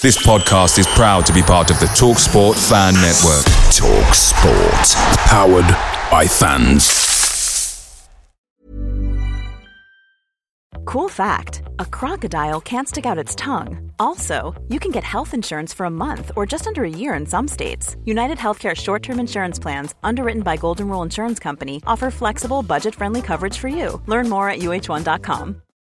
This podcast is proud to be part of the TalkSport Fan Network. TalkSport, powered by fans. Cool fact a crocodile can't stick out its tongue. Also, you can get health insurance for a month or just under a year in some states. United Healthcare short term insurance plans, underwritten by Golden Rule Insurance Company, offer flexible, budget friendly coverage for you. Learn more at uh1.com.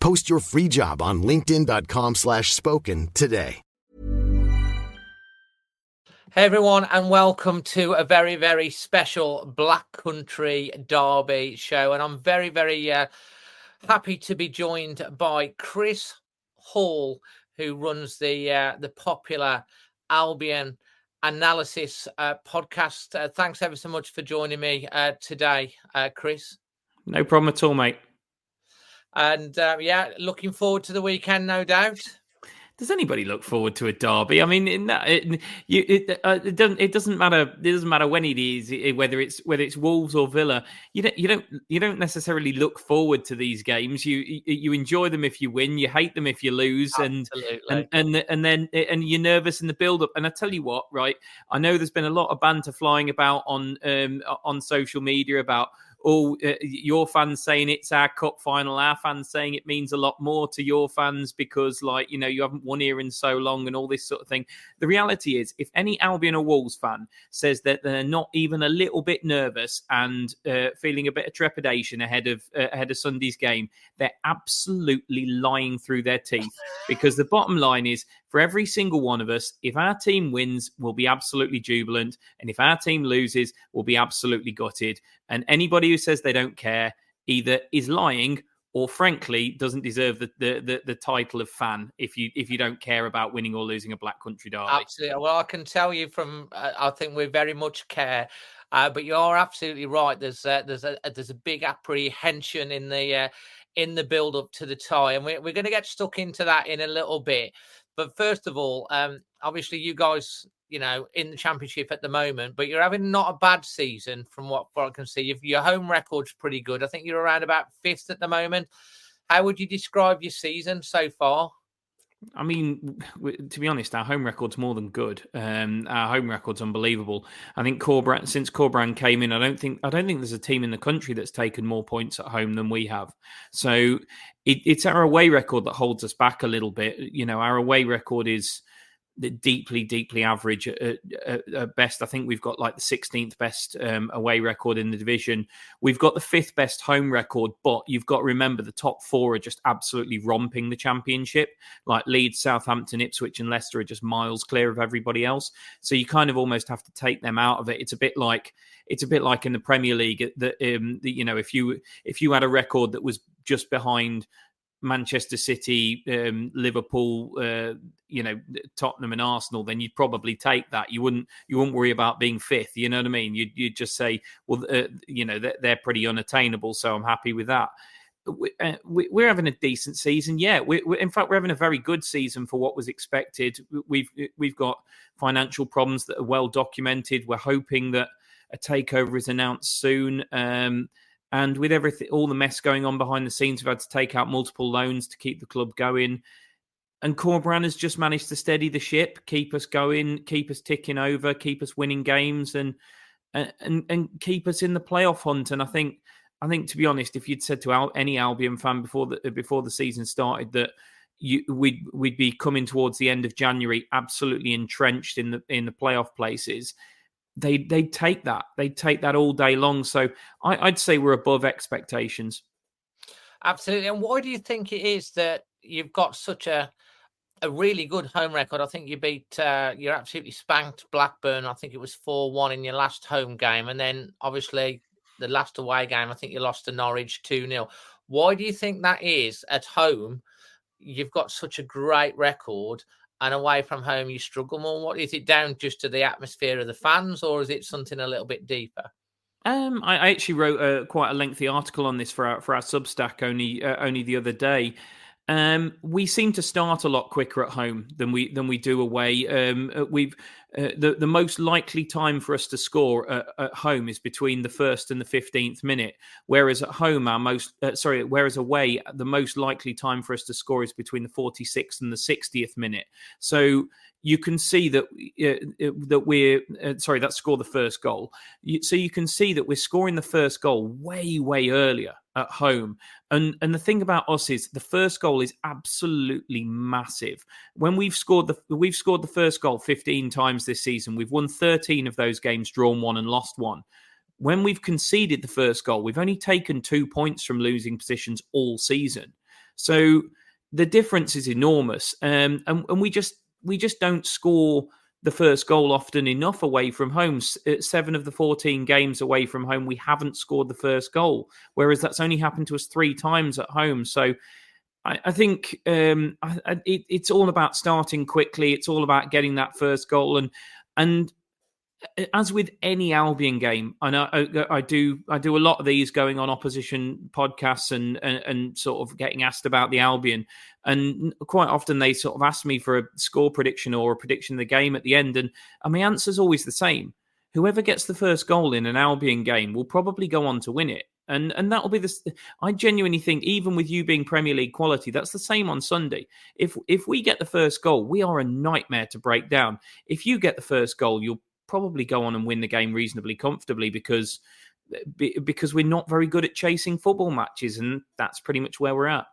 Post your free job on linkedin.com slash spoken today. Hey everyone, and welcome to a very, very special Black Country Derby show. And I'm very, very uh, happy to be joined by Chris Hall, who runs the uh, the popular Albion Analysis uh, podcast. Uh, thanks ever so much for joining me uh, today, uh, Chris. No problem at all, mate. And uh, yeah, looking forward to the weekend, no doubt. Does anybody look forward to a derby? I mean, in that, it, you, it, uh, it, doesn't. It doesn't matter. It doesn't matter when it is, whether it's whether it's Wolves or Villa. You don't. You don't. You don't necessarily look forward to these games. You you enjoy them if you win. You hate them if you lose. And and and and then and you're nervous in the build up. And I tell you what, right? I know there's been a lot of banter flying about on um, on social media about oh, uh, your fans saying it's our cup final, our fans saying it means a lot more to your fans because, like, you know, you haven't won here in so long and all this sort of thing. The reality is, if any Albion or Wolves fan says that they're not even a little bit nervous and uh, feeling a bit of trepidation ahead of uh, ahead of Sunday's game, they're absolutely lying through their teeth because the bottom line is for every single one of us, if our team wins, we'll be absolutely jubilant. And if our team loses, we'll be absolutely gutted. And anybody who says they don't care either is lying or frankly doesn't deserve the, the, the, the, title of fan if you if you don't care about winning or losing a black country derby. Absolutely. Well i can tell you from uh, i think we very much care. Uh, but you're absolutely right. There's uh, there's a there's a big apprehension in the uh, in the build up to the tie and we're, we're going to get stuck into that in a little bit but first of all, um, obviously you guys, you know, in the championship at the moment, but you're having not a bad season from what, what I can see. Your home record's pretty good. I think you're around about fifth at the moment. How would you describe your season so far? I mean, to be honest, our home record's more than good. Um, our home record's unbelievable. I think Corberan, since Corberan came in, I don't think I don't think there's a team in the country that's taken more points at home than we have. So it, it's our away record that holds us back a little bit. You know, our away record is deeply, deeply average at, at, at, best. I think we've got like the 16th best um, away record in the division. We've got the fifth best home record, but you've got to remember the top four are just absolutely romping the championship. Like Leeds, Southampton, Ipswich, and Leicester are just miles clear of everybody else. So you kind of almost have to take them out of it. It's a bit like it's a bit like in the Premier League that um, you know if you if you had a record that was just behind Manchester City, um, Liverpool, uh, you know, Tottenham and Arsenal, then you'd probably take that. You wouldn't you wouldn't worry about being fifth. You know what I mean? You'd you'd just say, well, uh, you know, they're, they're, pretty unattainable, so I'm happy with that. We, are uh, having a decent season, yeah. We, in fact, we're having a very good season for what was expected. We've we've got financial problems that are well documented. We're hoping that a takeover is announced soon. Um, and with everything, all the mess going on behind the scenes, we've had to take out multiple loans to keep the club going. And Corberan has just managed to steady the ship, keep us going, keep us ticking over, keep us winning games, and and and keep us in the playoff hunt. And I think, I think to be honest, if you'd said to any Albion fan before the before the season started that you, we'd we'd be coming towards the end of January, absolutely entrenched in the in the playoff places, they they take that they take that all day long. So I, I'd say we're above expectations. Absolutely. And why do you think it is that you've got such a a really good home record? I think you beat uh, you absolutely spanked Blackburn. I think it was four one in your last home game, and then obviously the last away game. I think you lost to Norwich two 0 Why do you think that is at home? You've got such a great record, and away from home you struggle more? What is it down just to the atmosphere of the fans, or is it something a little bit deeper? Um, I, I, actually wrote a, quite a lengthy article on this for our for our Substack only uh, only the other day. Um, we seem to start a lot quicker at home than we than we do away. Um, uh, we've uh, the the most likely time for us to score at, at, home is between the first and the fifteenth minute, whereas at home our most uh, sorry, whereas away the most likely time for us to score is between the forty sixth and the sixtieth minute. So you can see that uh, uh, that we're uh, sorry that score the first goal. So you can see that we're scoring the first goal way way earlier at home. And and the thing about us is the first goal is absolutely massive. When we've scored the we've scored the first goal 15 times this season. We've won 13 of those games, drawn one and lost one. When we've conceded the first goal, we've only taken two points from losing positions all season. So the difference is enormous. Um, and, and we just we just don't score the first goal often enough away from home. Uh, seven of the 14 games away from home, we haven't scored the first goal, whereas that's only happened to us three times at home. So I, I think um, I, it, it's all about starting quickly. It's all about getting that first goal, and and uh, as with any Albion game, I I, I, do I do a lot of these going on opposition podcasts and, and, and sort of getting asked about the Albion, and quite often they sort of ask me for a score prediction or a prediction of the game at the end, and, and my answer is always the same: whoever gets the first goal in an Albion game will probably go on to win it, and and that will be the. I genuinely think even with you being Premier League quality, that's the same on Sunday. If if we get the first goal, we are a nightmare to break down. If you get the first goal, you'll probably go on and win the game reasonably comfortably because because we're not very good at chasing football matches, and that's pretty much where we're at.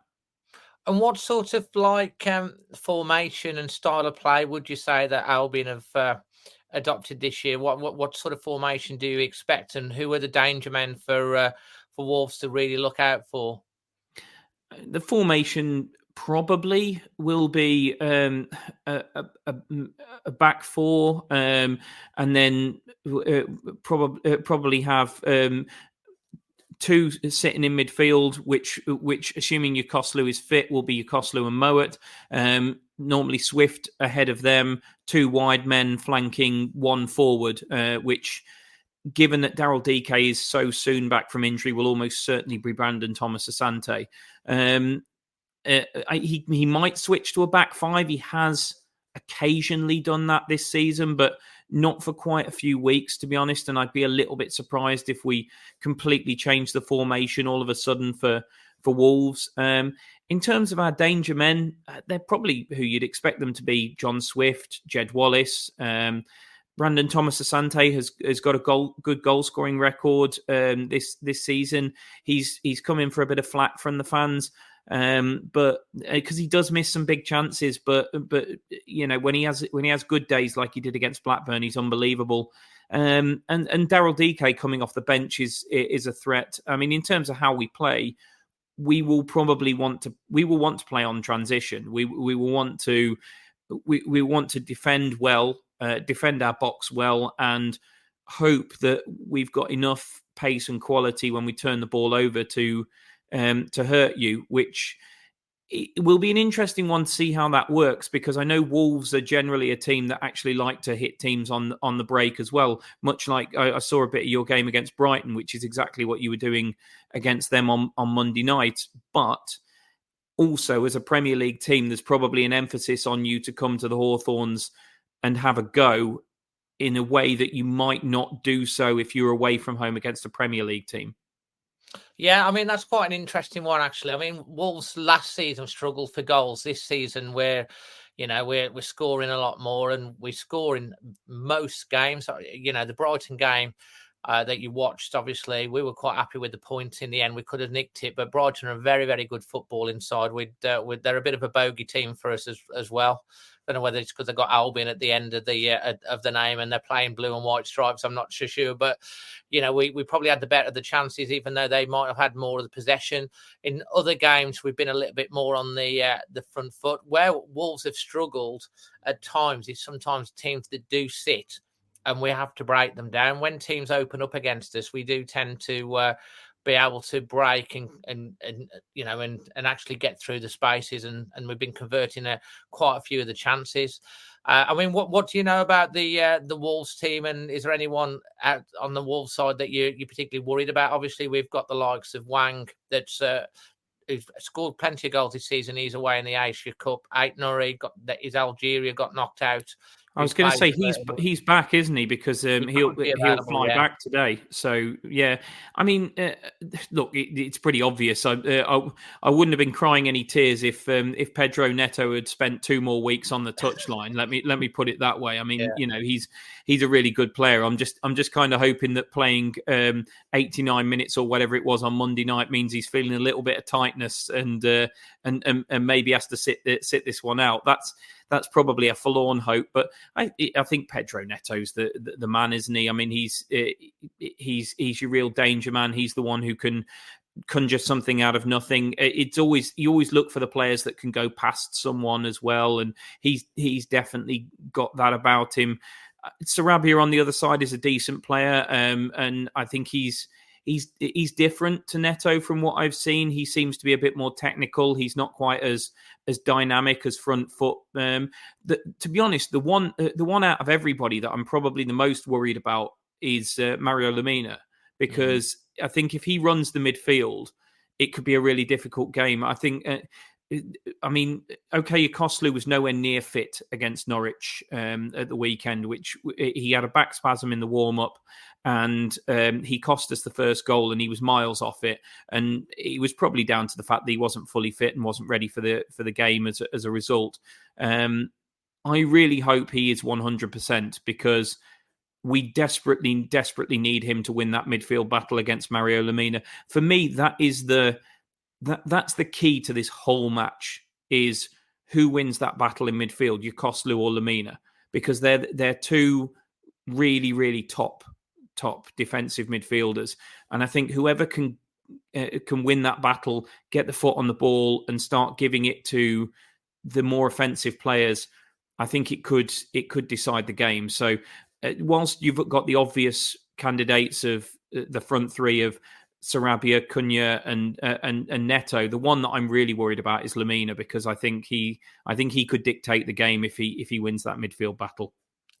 And what sort of like um, formation and style of play would you say that Albion have uh, adopted this year? What, what what sort of formation do you expect, and who are the danger men for uh, for Wolves to really look out for? The formation probably will be um, a, a, a, back four, um, and then uh, probably uh, probably have um, two sitting in midfield, which which assuming Yokuslu is fit, will be Yokuslu and Mowatt. Um, normally Swift ahead of them, two wide men flanking one forward, uh, which. Given that Daryl Dike is so soon back from injury, will almost certainly be Brandon Thomas Asante. Um, uh, he he might switch to a back five. He has occasionally done that this season, but not for quite a few weeks, to be honest. And I'd be a little bit surprised if we completely change the formation all of a sudden for for Wolves. Um, in terms of our danger men, uh, they're probably who you'd expect them to be: John Swift, Jed Wallace. Um, Brandon Thomas Asante has has got a goal, good goal scoring record um, this this season. He's he's come in for a bit of flack from the fans. Um, but because uh, he does miss some big chances, but but you know when he has when he has good days like he did against Blackburn, he's unbelievable. Um, and and Daryl Dike coming off the bench is is a threat. I mean, in terms of how we play, we will probably want to we will want to play on transition. We we will want to we we want to defend well, uh, defend our box well, and hope that we've got enough pace and quality when we turn the ball over to um, to hurt you, which it will be an interesting one to see how that works because I know Wolves are generally a team that actually like to hit teams on on the break as well. Much like I, I, saw a bit of your game against Brighton, which is exactly what you were doing against them on on Monday night. But also, as a Premier League team, there's probably an emphasis on you to come to the Hawthorns and have a go in a way that you might not do so if you're away from home against a Premier League team. Yeah, I mean that's quite an interesting one actually. I mean, Wolves last season struggled for goals. This season, we're you know we're we're scoring a lot more, and we score in most games. Uh, you know, the Brighton game uh, that you watched, obviously, we were quite happy with the point in the end. We could have nicked it, but Brighton are very very good football inside. We'd, uh, we'd they're a bit of a bogey team for us as as well don't know whether it's because they've got Albion at the end of the uh, of the name and they're playing blue and white stripes. I'm not so sure, but you know we we probably had the better of the chances, even though they might have had more of the possession. In other games, we've been a little bit more on the uh, the front foot. Where Wolves have struggled at times is sometimes teams that do sit, and we have to break them down. When teams open up against us, we do tend to. Uh, be able to break and and and you know and and actually get through the spaces and and we've been converting a, quite a few of the chances. Uh, I mean, what what do you know about the uh, the Wolves team, and is there anyone out on the Wolves side that you you're particularly worried about? Obviously, we've got the likes of Hwang that's uh, who's scored plenty of goals this season. He's away in the Asia Cup. Aït-Nouri got his Algeria got knocked out. I was going to say he's he's back, isn't he? Because um, he will be he'll fly yeah. back today. So yeah, I mean, uh, look, it, it's pretty obvious. I, uh, I, I wouldn't have been crying any tears if um, if Pedro Neto had spent two more weeks on the touchline. let me let me put it that way. I mean, yeah. you know, he's he's a really good player. I'm just I'm just kind of hoping that playing um, 89 minutes or whatever it was on Monday night means he's feeling a little bit of tightness and uh, and, and and maybe has to sit sit this one out. That's that's probably a forlorn hope. But I, I think Pedro Neto's the, the, the man, isn't he? I mean, he's eh, he's he's your real danger man. He's the one who can conjure something out of nothing. It's always you always look for the players that can go past someone as well, and he's he's definitely got that about him. Uh, Sarabia on the other side is a decent player, um, and I think he's he's he's different to Neto from what I've seen. He seems to be a bit more technical. He's not quite as as dynamic as front foot. Um, the, to be honest, the one uh, the one out of everybody that I'm probably the most worried about is uh, Mario Lemina mm-hmm. because mm-hmm. I think if he runs the midfield, it could be a really difficult game. I think. Uh, I mean, okay, Yokuslu was nowhere near fit against Norwich um, at the weekend, which he had a back spasm in the warm up and um, he cost us the first goal and he was miles off it. And it was probably down to the fact that he wasn't fully fit and wasn't ready for the for the game as a, as a result. Um, i really hope he is 100% because we desperately desperately need him to win that midfield battle against Mario Lemina. For me that is the that that's the key to this whole match is who wins that battle in midfield Yokuslu or Lemina, because they're they're two really really top top defensive midfielders. And I think whoever can uh, can win that battle, get the foot on the ball, and start giving it to the more offensive players, I think it could it could decide the game. So, uh, whilst you've got the obvious candidates of uh, the front three of Sarabia, Cunha, and uh, and and Neto. The one that I'm really worried about is Lemina because I think he I think he could dictate the game if he if he wins that midfield battle.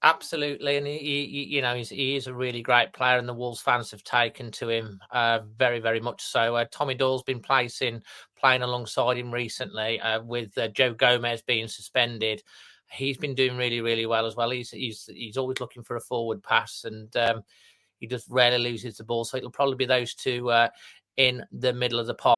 Absolutely, and he, he, you know, he's, he is a really great player, and the Wolves fans have taken to him uh, very, very much so. Uh, Tommy Doyle's been placing playing alongside him recently, uh, with uh, João Gomes being suspended. He's been doing really, really well as well. He's he's he's always looking for a forward pass, and um, he just rarely loses the ball. So it'll probably be those two uh, in the middle of the park.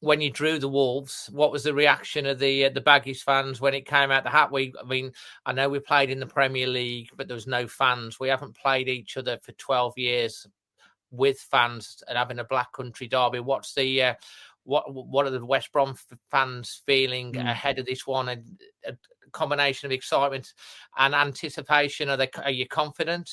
when you drew the Wolves, what was the reaction of the uh, the Baggies fans when it came out the hat? We, I mean, I know we played in the Premier League, but there was no fans. We haven't played each other for twelve years with fans and having a Black Country derby. What's the uh, what what are the West Brom fans feeling mm. ahead of this one? A, a, combination of excitement and anticipation. Are they? Are you confident?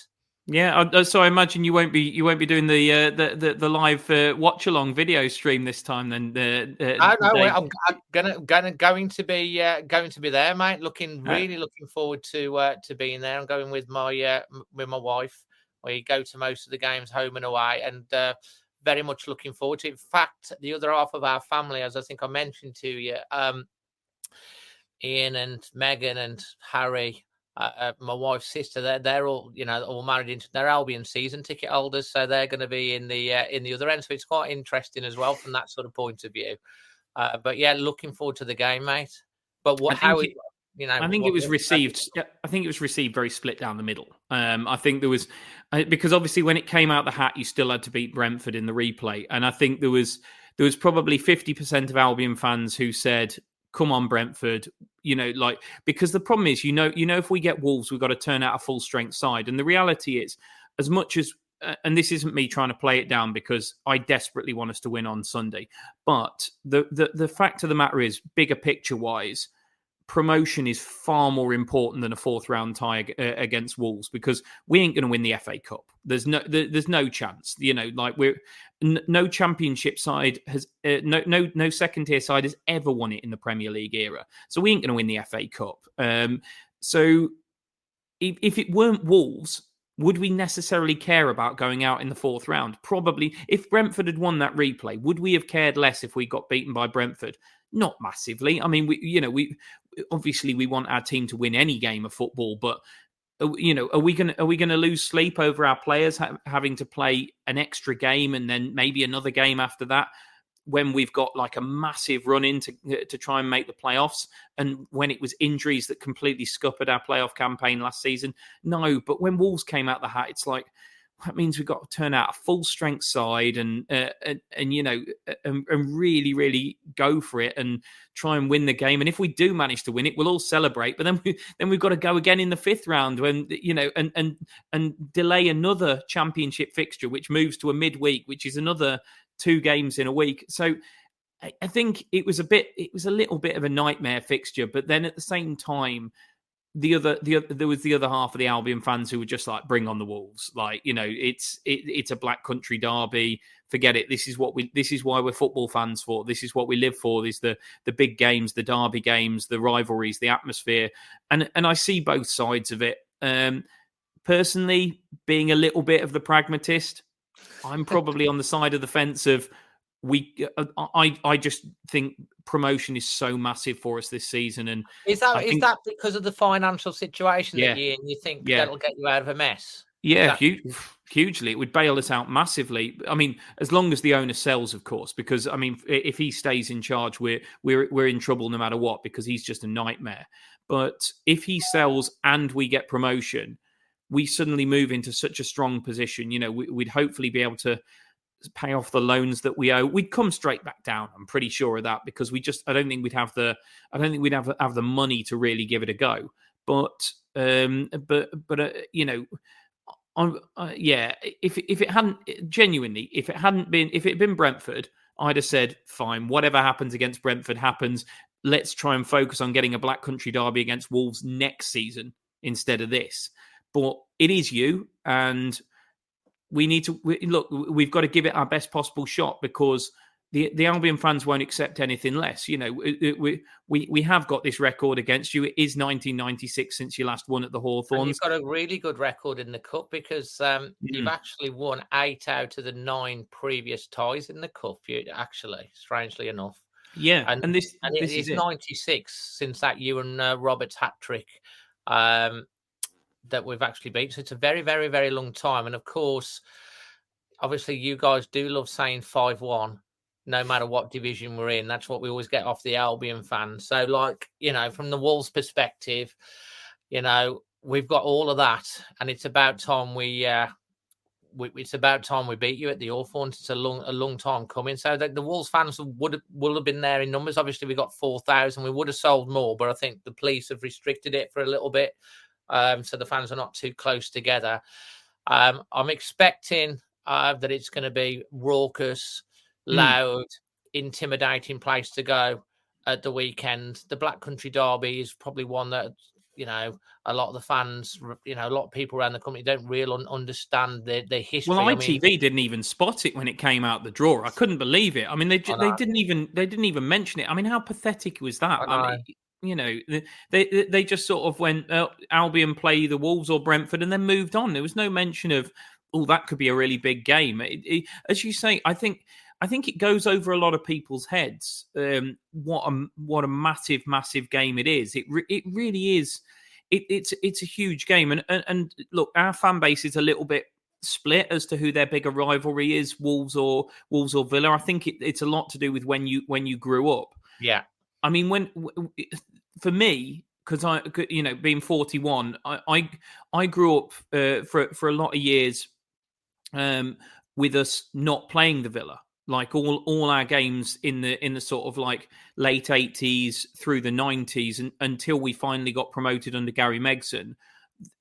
Yeah, so I imagine you won't be you won't be doing the uh, the, the, the live uh, watch along video stream this time. Then uh, uh, I know I'm, I'm, gonna gonna going to be uh, going to be there, mate. Looking really looking forward to uh, to being there. I'm going with my uh, with my wife. We go to most of the games home and away, and uh, very much looking forward to. It. In fact, the other half of our family, as I think I mentioned to you, um, Ian and Megan and Harry uh, uh, my wife's sister, they're they're all you know all married into their Albion season ticket holders, so they're going to be in the uh, in the other end. So it's quite interesting as well from that sort of point of view. Uh, but yeah, looking forward to the game, mate. But what how it, you know? I think it was received. I think it was received very split down the middle. Um, I think there was because obviously when it came out the hat, you still had to beat Brentford in the replay, and I think there was there was probably fifty percent of Albion fans who said come on Brentford, you know, like because the problem is, you know, you know, if we get Wolves, we've got to turn out a full strength side, and the reality is, as much as uh, and this isn't me trying to play it down because I desperately want us to win on Sunday, but the the the fact of the matter is, bigger picture wise, promotion is far more important than a fourth round tie uh, against Wolves because we ain't going to win the FA Cup. There's no there's no chance. You know, like we're no championship side has uh, no no no second tier side has ever won it in the Premier League era. So we ain't going to win the FA Cup. Um, so if, if it weren't Wolves, would we necessarily care about going out in the fourth round? Probably. If Brentford had won that replay, would we have cared less if we got beaten by Brentford? Not massively. I mean, we you know we obviously we want our team to win any game of football, but uh, you know, are we going are we going to lose sleep over our players ha- having to play an extra game and then maybe another game after that? When we've got like a massive run in to, uh, to try and make the playoffs, and when it was injuries that completely scuppered our playoff campaign last season, no. But when Wolves came out the hat, it's like, that means we've got to turn out a full strength side and uh, and, and, you know and, and, really really go for it and try and win the game. And if we do manage to win it we'll all celebrate. But then we then we've got to go again in the fifth round when you know and and and delay another championship fixture which moves to a midweek which is another two games in a week. So I think it was a bit it was a little bit of a nightmare fixture but then at the same time the other the there was the other half of the Albion fans who were just like bring on the wolves. Like you know it's it, it's a black country derby. Forget it. This is what we this is why we're football fans for. This is what we live for. These the the big games the derby games the rivalries the atmosphere. And and I see both sides of it. Um personally being a little bit of the pragmatist I'm probably on the side of the fence of we uh, I I just think promotion is so massive for us this season and is that is think, that because of the financial situation yeah, that you and you think yeah. that'll get you out of a mess? Yeah huge, hugely. It would bail us out massively. I mean as long as the owner sells of course because i mean if he stays in charge we're we're we're in trouble no matter what because he's just a nightmare. But if he sells and we get promotion we suddenly move into such a strong position you know we, we'd hopefully be able to pay off the loans that we owe, we'd come straight back down. I'm pretty sure of that because we just I don't think we'd have the I don't think we'd have have the money to really give it a go. But um, but but uh, you know. On, uh, yeah, if if it hadn't genuinely, if it hadn't been, if it had been Brentford, I'd have said, fine, whatever happens against Brentford happens. Let's try and focus on getting a Black Country derby against Wolves next season instead of this. But it is you, and we need to we, look. We've got to give it our best possible shot because the the Albion fans won't accept anything less. You know, we we we have got this record against you. It is 1996 since you last won at the Hawthorns. You've got a really good record in the cup because um, mm. you've actually won eight out of the nine previous ties in the cup. You actually, strangely enough. Yeah, and, and this and this it is is 96 since that you and uh, Robert's hat trick. Um, that we've actually beat. So it's a very, very, very long time. And of course, obviously, you guys do love saying 5 1, no matter what division we're in. That's what we always get off the Albion fans. So, like, you know, from the Wolves' perspective, you know, we've got all of that. And it's about time we, uh, it's about time we beat you at the Hawthorns. It's a long, a long time coming. So the, the Wolves fans would have, would have been there in numbers. Obviously, we got four thousand. We would have sold more, but I think the police have restricted it for a little bit um, so the fans are not too close together. Um, I'm expecting uh, that it's going to be raucous, hmm. loud, mm. intimidating place to go at the weekend. The Black Country Derby is probably one that you know a lot of the fans, you know, a lot of people around the country don't really understand the the history. Well, ITV I mean, didn't even spot it when it came out the draw. I couldn't believe it. I mean, they they didn't even they didn't even mention it. I mean, how pathetic was that? I, I mean, you know, they they just sort of went uh, Albion play the Wolves or Brentford and then moved on. There was no mention of oh that could be a really big game. It, it, as you say, I think I think it goes over a lot of people's heads. Um, what a what a massive massive game it is. It re- it really is. it, it's it's a huge game, and, and and look, our fan base is a little bit split as to who their bigger rivalry is, Wolves or Wolves or Villa. I think it, it's a lot to do with when you when you grew up. Yeah, I mean, when for me, because I, you know, being forty one, I, I I grew up uh, for for a lot of years um, with us not playing the Villa. Like all all our games in the in the sort of like late 80s through the 90s and, until we finally got promoted under Gary Megson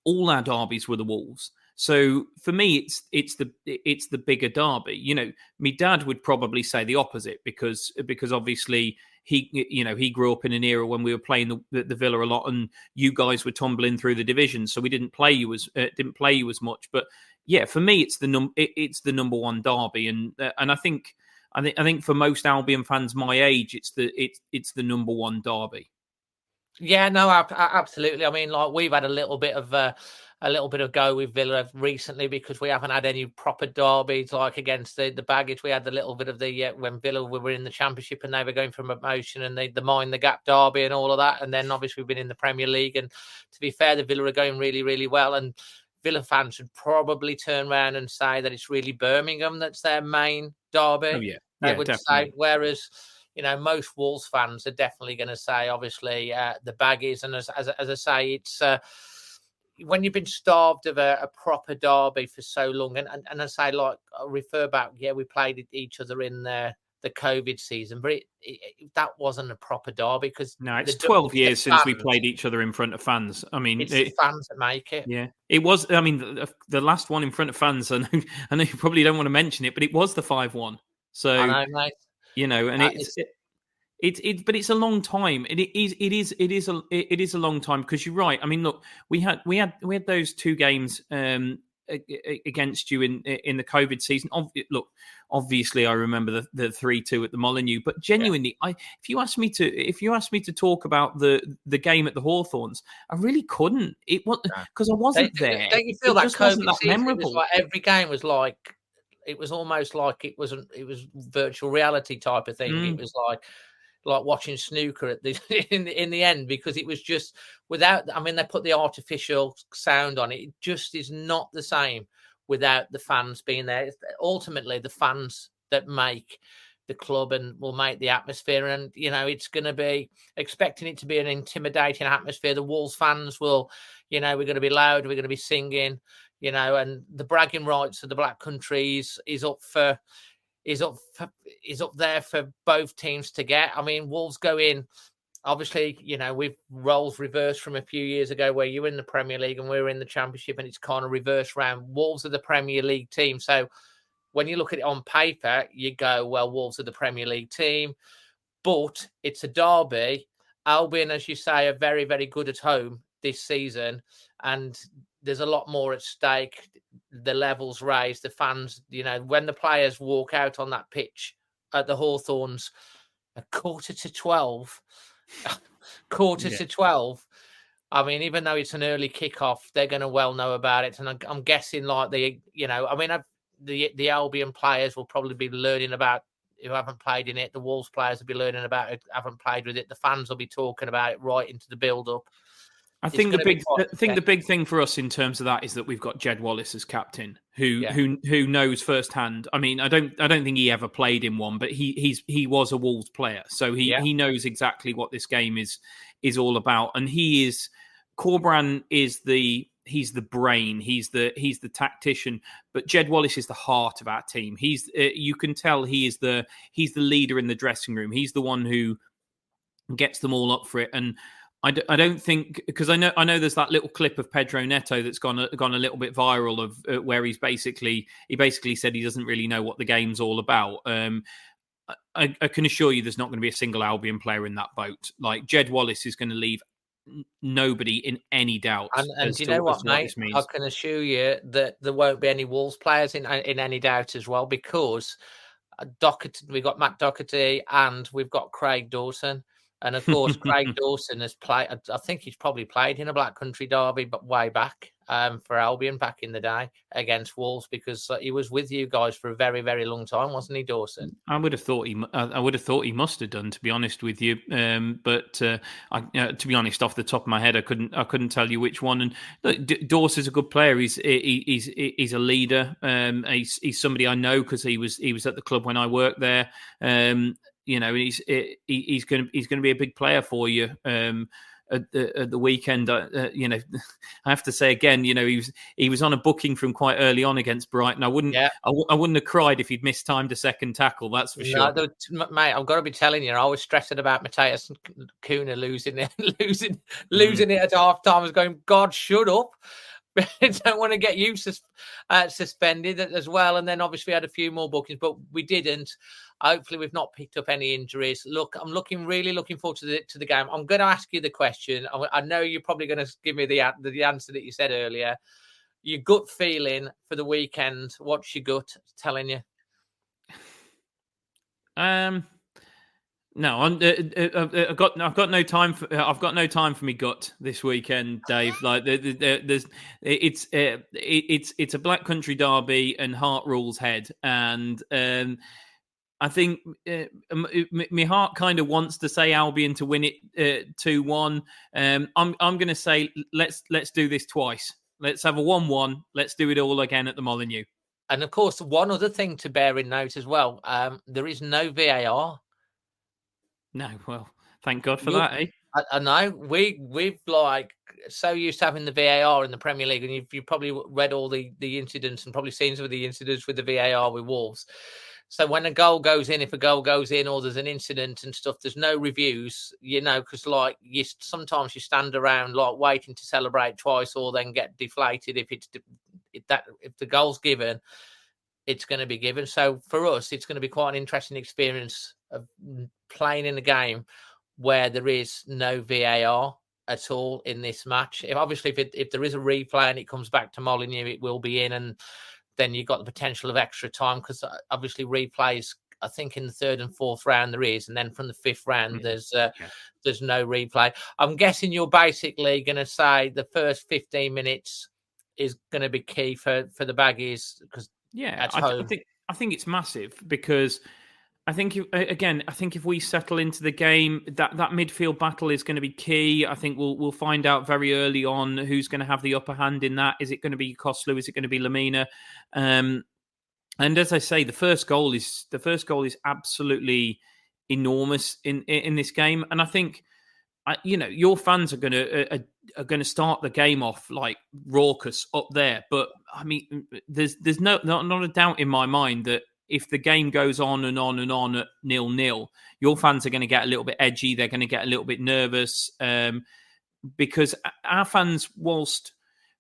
all our derbies were the Wolves so for me it's it's the it's the bigger derby. You know my dad would probably say the opposite because because obviously he you know he grew up in an era when we were playing the, the, Villa a lot and you guys were tumbling through the divisions so we didn't play you as uh, didn't play you as much. But yeah, for me, it's the num it, it's the number one derby, and uh, and I think I think I think for most Albion fans my age, it's the it's it's the number one derby. Yeah, no, absolutely. I mean, like we've had a little bit of uh, a little bit of go with Villa recently because we haven't had any proper derbies like against the, the baggage. We had the little bit of the uh, when Villa we were in the Championship and they were going from promotion and they the mind the gap derby and all of that, and then obviously we've been in the Premier League. And to be fair, the Villa are going really really well and Villa fans should probably turn around and say that it's really Birmingham that's their main derby. Oh, yeah. They yeah, would definitely. say, whereas you know most Wolves fans are definitely going to say, obviously, uh, the baggies. And as, as, as I say, it's uh, when you've been starved of a, a, proper derby for so long, and, and, and I say, like, I refer back, yeah, we played each other in there the COVID season, but it, it, that wasn't a proper derby because no, it's twelve years since we played each other in front of fans. I mean, it's it, fans that make it. Yeah, it was. I mean, the, the last one in front of fans, I know, I know you probably don't want to mention it, but it was the five one. So know, you know, and it's. It, it, it, but it's a long time. It is, it is, it is a, it is a long time because you're right. I mean, look, we had, we had, we had those two games um, against you in in the COVID season. Look, obviously, I remember the the three two at the Molineux but genuinely, yeah. I if you asked me to if you asked me to talk about the the game at the Hawthorns, I really couldn't. It was because I wasn't don't, there. Don't you feel it that COVID that season, memorable? Like every game was like it was almost like it wasn't it was virtual reality type of thing. Mm. It was like like watching snooker at the in the in the end because it was just without I mean they put the artificial sound on it. It just is not the same without the fans being there. It's ultimately the fans that make the club and will make the atmosphere. And you know, it's going to be expecting it to be an intimidating atmosphere. The Wolves fans will, you know, we're going to be loud, we're going to be singing, you know, and the bragging rights of the Black Countries is up for is up for, is up there for both teams to get. I mean, Wolves go in. Obviously, you know, we've roles reversed from a few years ago where you are in the Premier League and we are in the Championship, and it's kind of reversed round. Wolves are the Premier League team. So when you look at it on paper, you go, well, Wolves are the Premier League team, but it's a derby. Albion, as you say, are very, very good at home this season, and there's a lot more at stake the levels raised, the fans, you know, when the players walk out on that pitch at the Hawthorns a quarter to 12, quarter yeah. to 12. I mean, even though it's an early kickoff, they're going to well know about it. And I'm, I'm guessing, like, the, you know, I mean, I've, the the Albion players will probably be learning about who haven't played in it. The Wolves players will be learning about it, haven't played with it. The fans will be talking about it right into the build up. I think the big, I think the big thing for us in terms of that is that we've got Jed Wallace as captain, who yeah. who who knows firsthand. I mean, I don't I don't think he ever played in one, but he he's he was a Wolves player, so he yeah. he knows exactly what this game is is all about, and he is Corberán is the he's the brain, he's the he's the tactician, but Jed Wallace is the heart of our team. He's uh, you can tell he is the he's the leader in the dressing room. He's the one who gets them all up for it and I d- I don't think because I know I know there's that little clip of Pedro Neto that's gone a, gone a little bit viral of uh, where he's basically he basically said he doesn't really know what the game's all about. Um, I, I, can assure you, there's not going to be a single Albion player in that boat. Like Jed Wallace is going to leave nobody in any doubt. And, and do you know what, mate? What I can assure you that there won't be any Wolves players in in any doubt as well because uh, Doherty, we've got Matt Doherty and we've got Craig Dawson And of course, Craig Dawson has played. I think he's probably played in a Black Country derby, but way back um, for Albion back in the day against Wolves because uh, he was with you guys for a very, very long time, wasn't he, Dawson? I would have thought he. I would have thought he must have done, to be honest with you. Um, but uh, I, uh, to be honest, off the top of my head, I couldn't. I couldn't tell you which one. And look, D- Dawson's a good player. He's he, he's he's a leader. Um, he's, he's somebody I know because he was he was at the club when I worked there. Um, you know, he's he, he's going to he's going to be a big player for you. Um, at the, at the weekend, uh, uh, you know, I have to say again, you know, he was he was on a booking from quite early on against Brighton. I wouldn't, yeah. I w- I wouldn't have cried if he'd missed time to second tackle. That's for sure, no, mate. I've got to be telling you, I was stressing about Matheus Cunha losing it, losing, losing mm. it at half time. I was going, God, shut up. don't want to get you sus- uh, suspended as well. And then obviously had a few more bookings, but we didn't. Hopefully, we've not picked up any injuries. Look, I'm looking really looking forward to the to the game. I'm going to ask you the question. I, I know you're probably going to give me the the answer that you said earlier. Your gut feeling for the weekend. What's your gut telling you? Um. No, I'm, uh, uh, uh, I've got I've got no time for I've got no time for me gut this weekend, Dave. Like there's it's it's it's a Black Country derby and heart rules head, and um, I think uh, my heart kind of wants to say Albion to win it two uh, one. Um, I'm I'm going to say let's let's do this twice. Let's have a one one. Let's do it all again at the Molineux. And of course, one other thing to bear in note as well: um, there is no VAR no, well, thank God for you, that, eh? I, I, know we we've like so used to having the VAR in the Premier League, and you've, you've probably read all the the incidents and probably seen some of the incidents with the VAR with Wolves. So when a goal goes in, if a goal goes in or there's an incident and stuff, there's no reviews, you know, because like you sometimes you stand around like waiting to celebrate twice or then get deflated if it's if that if the goal's given, it's going to be given. So for us, it's going to be quite an interesting experience of playing in a game where there is no VAR at all in this match. If obviously if it, if there is a replay and it comes back to Molineux, it will be in, and then you've got the potential of extra time because uh, obviously replays. I think in the third and fourth round there is, and then from the fifth round there's uh, there's no replay. I'm guessing you're basically going to say the first 15 minutes is going to be key for for the baggies because yeah, I, I think I think it's massive because I think if, again, I think if we settle into the game, that that midfield battle is going to be key. I think we'll we'll find out very early on who's going to have the upper hand in that. Is it going to be Yokuslu? Is it going to be Lemina? Um, and as I say, the first goal is the first goal is absolutely enormous in in this game, and I think. you know your fans are to are, are going to start the game off like raucous up there, but I mean, there's there's no not, not a doubt in my mind that if the game goes on and on and on at nil nil, your fans are going to get a little bit edgy. They're going to get a little bit nervous um, because our fans, whilst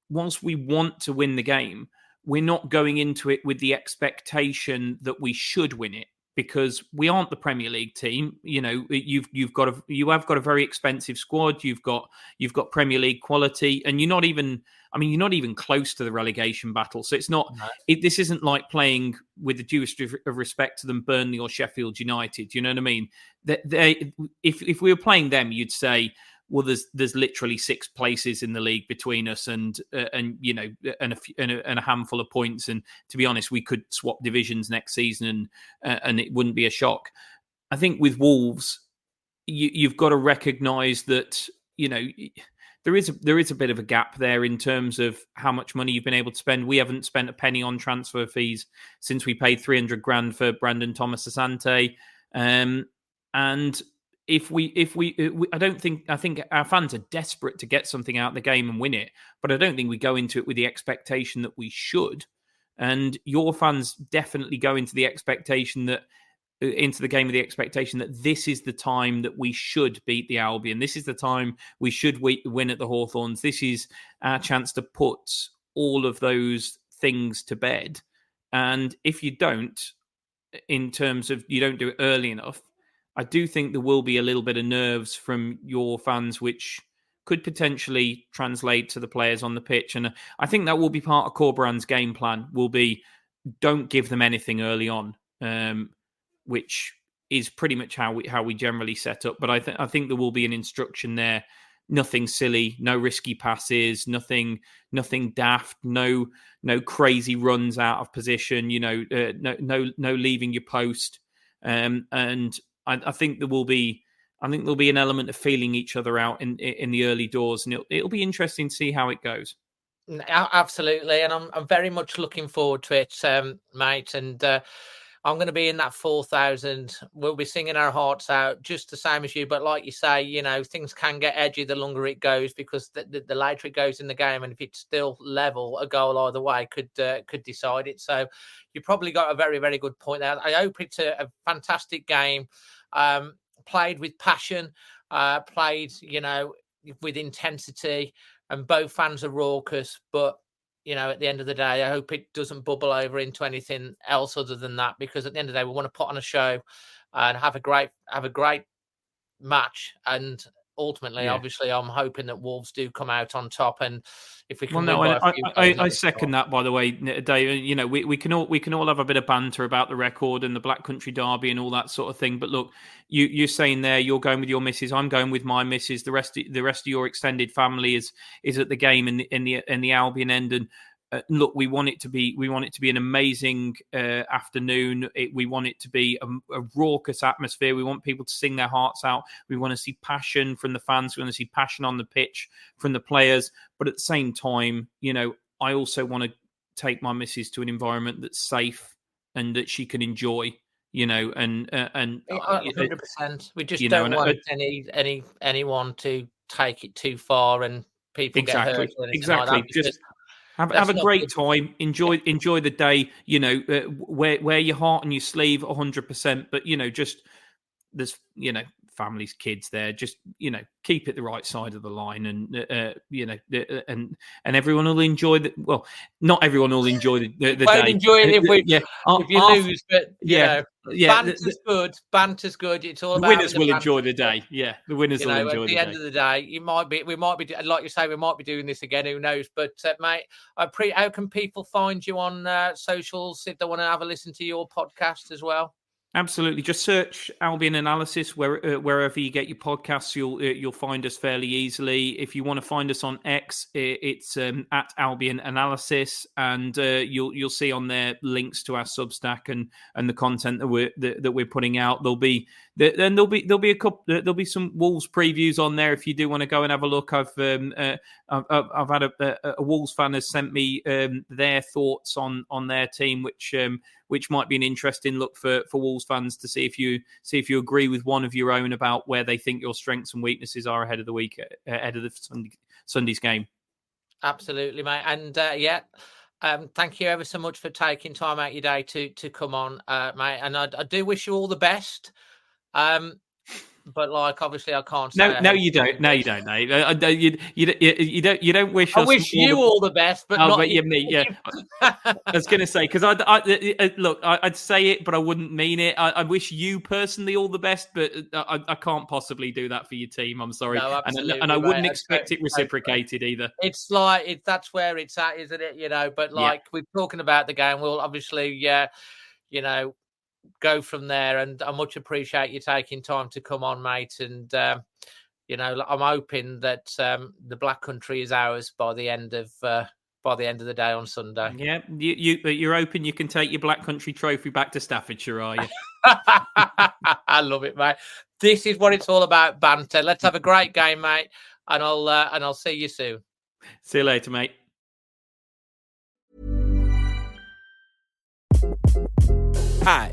whilst we want to win the game, we're not going into it with the expectation that we should win it because we aren't the Premier League team. You know, you've you've got a you have got a very expensive squad. You've got you've got Premier League quality, and you're not even. I mean, you're not even close to the relegation battle. So it's not. No. It, this isn't like playing with the due of respect to them, Burnley or Sheffield United. You know what I mean? They, they, if if we were playing them, you'd say well, there's there's literally six places in the league between us, and uh, and you know, and a, and a, and a handful of points. And to be honest, we could swap divisions next season, and uh, and it wouldn't be a shock. I think with Wolves, you, you've got to recognise that you know there is a, there is a bit of a gap there in terms of how much money you've been able to spend. We haven't spent a penny on transfer fees since we paid three hundred grand for Brandon Thomas Asante, um, and if we if we, uh, we, I don't think I think our fans are desperate to get something out of the game and win it, but I don't think we go into it with the expectation that we should. And your fans definitely go into the expectation that uh, into the game with the expectation that this is the time that we should beat the Albion. This is the time we should win at the Hawthorns. This is our chance to put all of those things to bed. And if you don't, in terms of you don't do it early enough, I do think there will be a little bit of nerves from your fans, which could potentially translate to the players on the pitch. And I think that will be part of Corberan's game plan. Will be don't give them anything early on, um, which is pretty much how we how we generally set up. But I think I think there will be an instruction there. Nothing silly, no risky passes, nothing nothing daft, no no crazy runs out of position. You know, uh, no no no leaving your post. Um, and I, I think there will be I think there'll be an element of feeling each other out in in the early doors, and it'll, it'll be interesting to see how it goes. Absolutely, and I'm I'm very much looking forward to it, um, mate. And uh, I'm going to be in that 4,000. We'll be singing our hearts out just the same as you. But like you say, you know, things can get edgy the longer it goes because the, the, the later it goes in the game. And if it's still level, a goal either way could uh, could decide it. So you probably got a very, very good point there. I hope it's a, a fantastic game, um, played with passion, uh, played, you know, with intensity. And both fans are raucous, but you know, at the end of the day, I hope it doesn't bubble over into anything else other than that. Because at the end of the day, we want to put on a show and have a great have a great match. And ultimately, yeah. obviously, I'm hoping that Wolves do come out on top. And if we can, well, no, I, I, I, second that. By the way, Dave. You know, we, we can all we can all have a bit of banter about the record and the Black Country Derby and all that sort of thing. But look, you you're saying there, you're going with your missus. I'm going with my missus. The rest of, the rest of your extended family is is at the game in the in the in the Albion end and uh, look, we want it to be we want it to be an amazing uh, afternoon. It, we want it to be a, a, raucous atmosphere. We want people to sing their hearts out. We want to see passion from the fans. We want to see passion on the pitch from the players. But at the same time, you know, I also want to take my missus to an environment that's safe and that she can enjoy. You know, and uh, and uh, hundred percent. We just don't know, want any any anyone to take it too far and people exactly, get hurt. exactly. Like just have, have a great time. Enjoy enjoy the day. You know, uh, wear wear your heart on your sleeve, hundred percent. But you know, just there's you know families, kids there. Just you know, keep it the right side of the line, and uh, uh you know, uh, and and everyone will enjoy the. Well, not everyone will enjoy the, the, the day. Enjoy it if, we, yeah, if you lose, but you yeah. Know, yeah, banter's the, good. Banter's good. It's all about winners will enjoy the day. Yeah, the winners you will know, enjoy at the, the end of the day. You might be, we might be, like you say, we might be doing this again. Who knows? But uh, mate, I pre. How can people find you on uh, socials if they want to have a listen to your podcast as well? Absolutely. Just search Albion Analysis where, uh, wherever you get your podcasts. You'll uh, you'll find us fairly easily. If you want to find us on X, it's um, at Albion Analysis, and uh, you'll you'll see on there links to our Substack and and the content that we're that, that we're putting out. There'll be then there'll be there'll be a couple there'll be some Wolves previews on there if you do want to go and have a look. I've um, uh, I've, I've, had a, a, Wolves fan has sent me um, their thoughts on on their team, which um, which might be an interesting look for for Wolves fans to see if you see if you agree with one of your own about where they think your strengths and weaknesses are ahead of the week ahead of the Sunday, Sunday's game. Absolutely, mate, and uh, yeah. Um, thank you ever so much for taking time out your day to to come on, uh, mate. And I, I do wish you all the best. Um, but like obviously I can't. no, no, you don't. No, you don't. No, you, you, don't you, don't. You don't wish. I wish you all the, all the best, but oh, not but yeah, me. Yeah, I was going to say because I, I, look, I'd say it, but I wouldn't mean it. I, I wish you personally all the best, but uh, I, I, can't possibly do that for your team. I'm sorry, no, and, and I wouldn't expect it reciprocated either. It's like it, that's where it's at, isn't it? You know, but like yeah. we're talking about the game, we'll obviously, yeah, you know go from there. And I much appreciate you taking time to come on, mate. And um, you know, I'm hoping that um, the Black Country is ours by the end of uh, by the end of the day on Sunday. Yeah, you, you you're hoping you can take your Black Country trophy back to Staffordshire, are you? I love it, mate. This is what it's all about, banter. Let's have a great game, mate, and I'll uh, and I'll see you soon. See you later, mate. Hi.